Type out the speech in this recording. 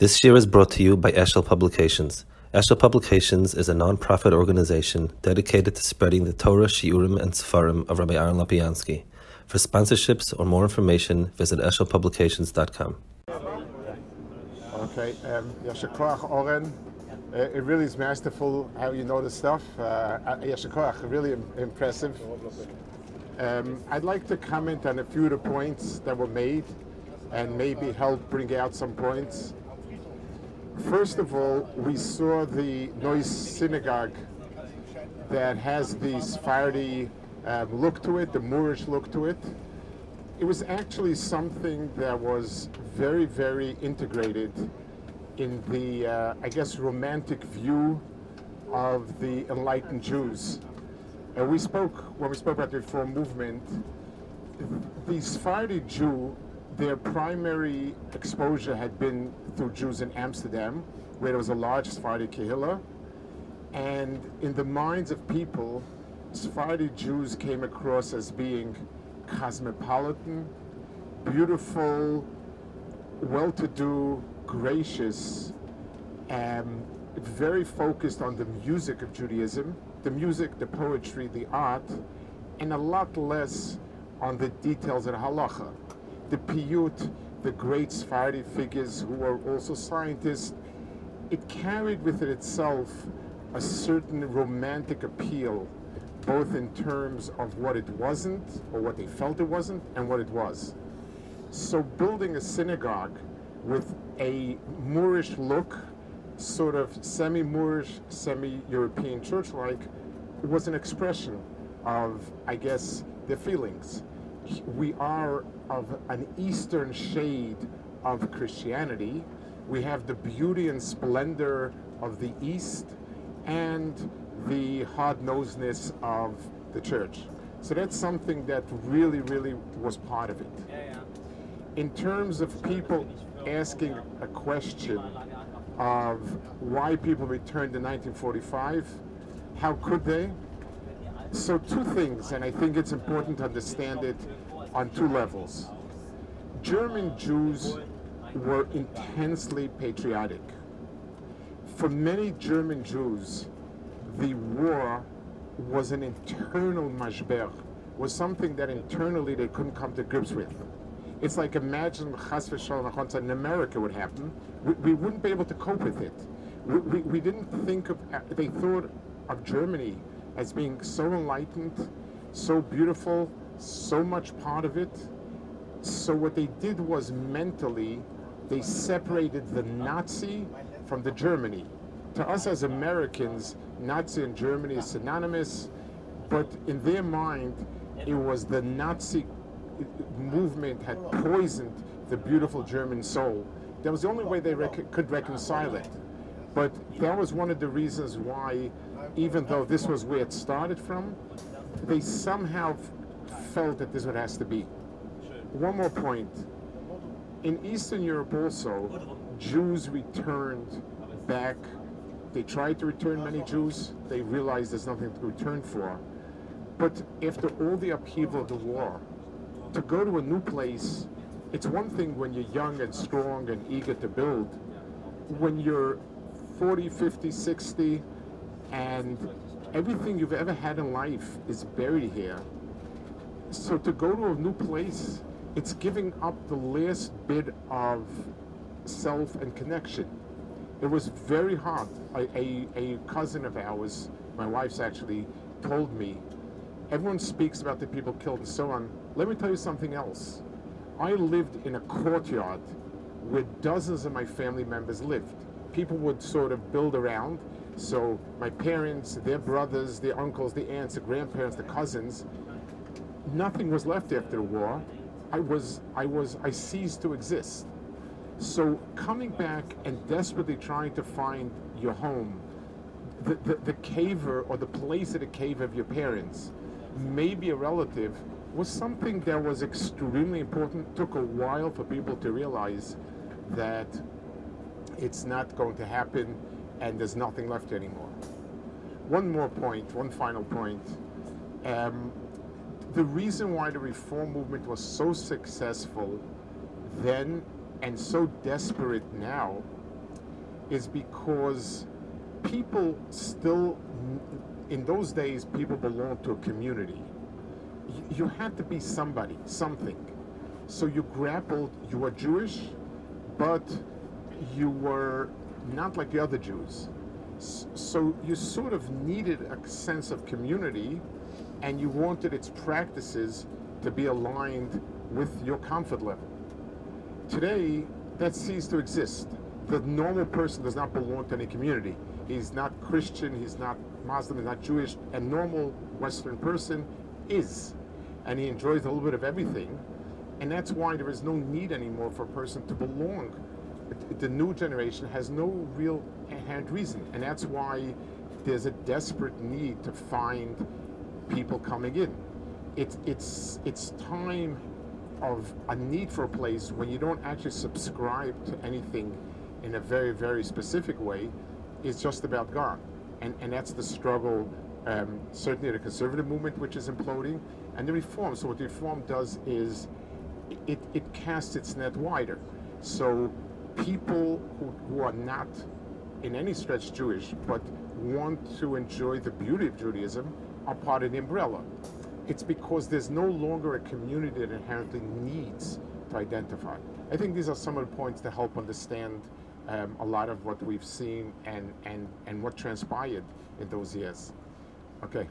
This year is brought to you by Eshel Publications. Eshel Publications is a non-profit organization dedicated to spreading the Torah, Shiurim, and Sefarim of Rabbi Aaron Lapiansky. For sponsorships or more information, visit eshelpublications.com. Okay, um, Oren. Uh, it really is masterful how you know the stuff. Uh, Yashakoach, really Im- impressive. Um, I'd like to comment on a few of the points that were made and maybe help bring out some points. First of all, we saw the Noise Synagogue that has the Sephardi um, look to it, the Moorish look to it. It was actually something that was very, very integrated in the, uh, I guess, romantic view of the enlightened Jews. And we spoke, when we spoke about the Reform movement, the Sephardi Jew their primary exposure had been through Jews in Amsterdam, where there was a large Sephardi Kehillah. And in the minds of people, Sephardi Jews came across as being cosmopolitan, beautiful, well to do, gracious, and very focused on the music of Judaism, the music, the poetry, the art, and a lot less on the details of halacha the Piyut, the great Sephardi figures who were also scientists, it carried with it itself a certain romantic appeal, both in terms of what it wasn't, or what they felt it wasn't, and what it was. So building a synagogue with a Moorish look, sort of semi-Moorish, semi-European church-like, was an expression of, I guess, their feelings we are of an eastern shade of Christianity. We have the beauty and splendor of the East and the hard nosedness of the church. So that's something that really, really was part of it. In terms of people asking a question of why people returned in 1945, how could they? So two things, and I think it's important to understand it on two levels. German Jews were intensely patriotic. For many German Jews, the war was an internal mashber, was something that internally they couldn't come to grips with. It's like imagine Chas v'shalom in America would happen. We, we, wouldn't be able to cope with it. We, we, we didn't think of, uh, they thought of Germany as being so enlightened, so beautiful, so much part of it. So what they did was mentally, they separated the Nazi from the Germany. To us as Americans, Nazi and Germany is synonymous, but in their mind, it was the Nazi movement had poisoned the beautiful German soul. That was the only way they rec- could reconcile it. But that was one of the reasons why even though this was where it started from, they somehow felt that this is what has to be. One more point. In Eastern Europe also, Jews returned back. They tried to return many Jews. They realized there's nothing to return for. But after all the upheaval of the war, to go to a new place, it's one thing when you're young and strong and eager to build. When you're 40, 50, 60, and everything you've ever had in life is buried here. So to go to a new place, it's giving up the last bit of self and connection. It was very hard. A, a, a cousin of ours, my wife's actually, told me, everyone speaks about the people killed and so on. Let me tell you something else. I lived in a courtyard where dozens of my family members lived. People would sort of build around so my parents, their brothers, their uncles, the aunts, the grandparents, the cousins, nothing was left after the war. I was, I was, I ceased to exist. So coming back and desperately trying to find your home, the, the, the kever or the place of the cave of your parents, maybe a relative, was something that was extremely important. Took a while for people to realize that it's not going to happen and there's nothing left anymore. One more point, one final point. Um, the reason why the reform movement was so successful then and so desperate now is because people still, in those days, people belonged to a community. You had to be somebody, something. So you grappled, you were Jewish, but you were not like the other Jews. So you sort of needed a sense of community and you wanted its practices to be aligned with your comfort level. Today, that ceased to exist. The normal person does not belong to any community. He's not Christian, he's not Muslim, he's not Jewish. A normal Western person is. And he enjoys a little bit of everything. And that's why there is no need anymore for a person to belong. The new generation has no real inherent reason. And that's why there's a desperate need to find people coming in. It's, it's, it's time of a need for a place when you don't actually subscribe to anything in a very, very specific way, It's just about God. And, and that's the struggle, um, certainly the conservative movement, which is imploding, and the reform. So, what the reform does is it, it casts its net wider. So, people who, who are not in any stretch Jewish, but want to enjoy the beauty of Judaism, are part of the umbrella it's because there's no longer a community that inherently needs to identify. I think these are some of the points to help understand um, a lot of what we've seen and, and, and what transpired in those years. Okay.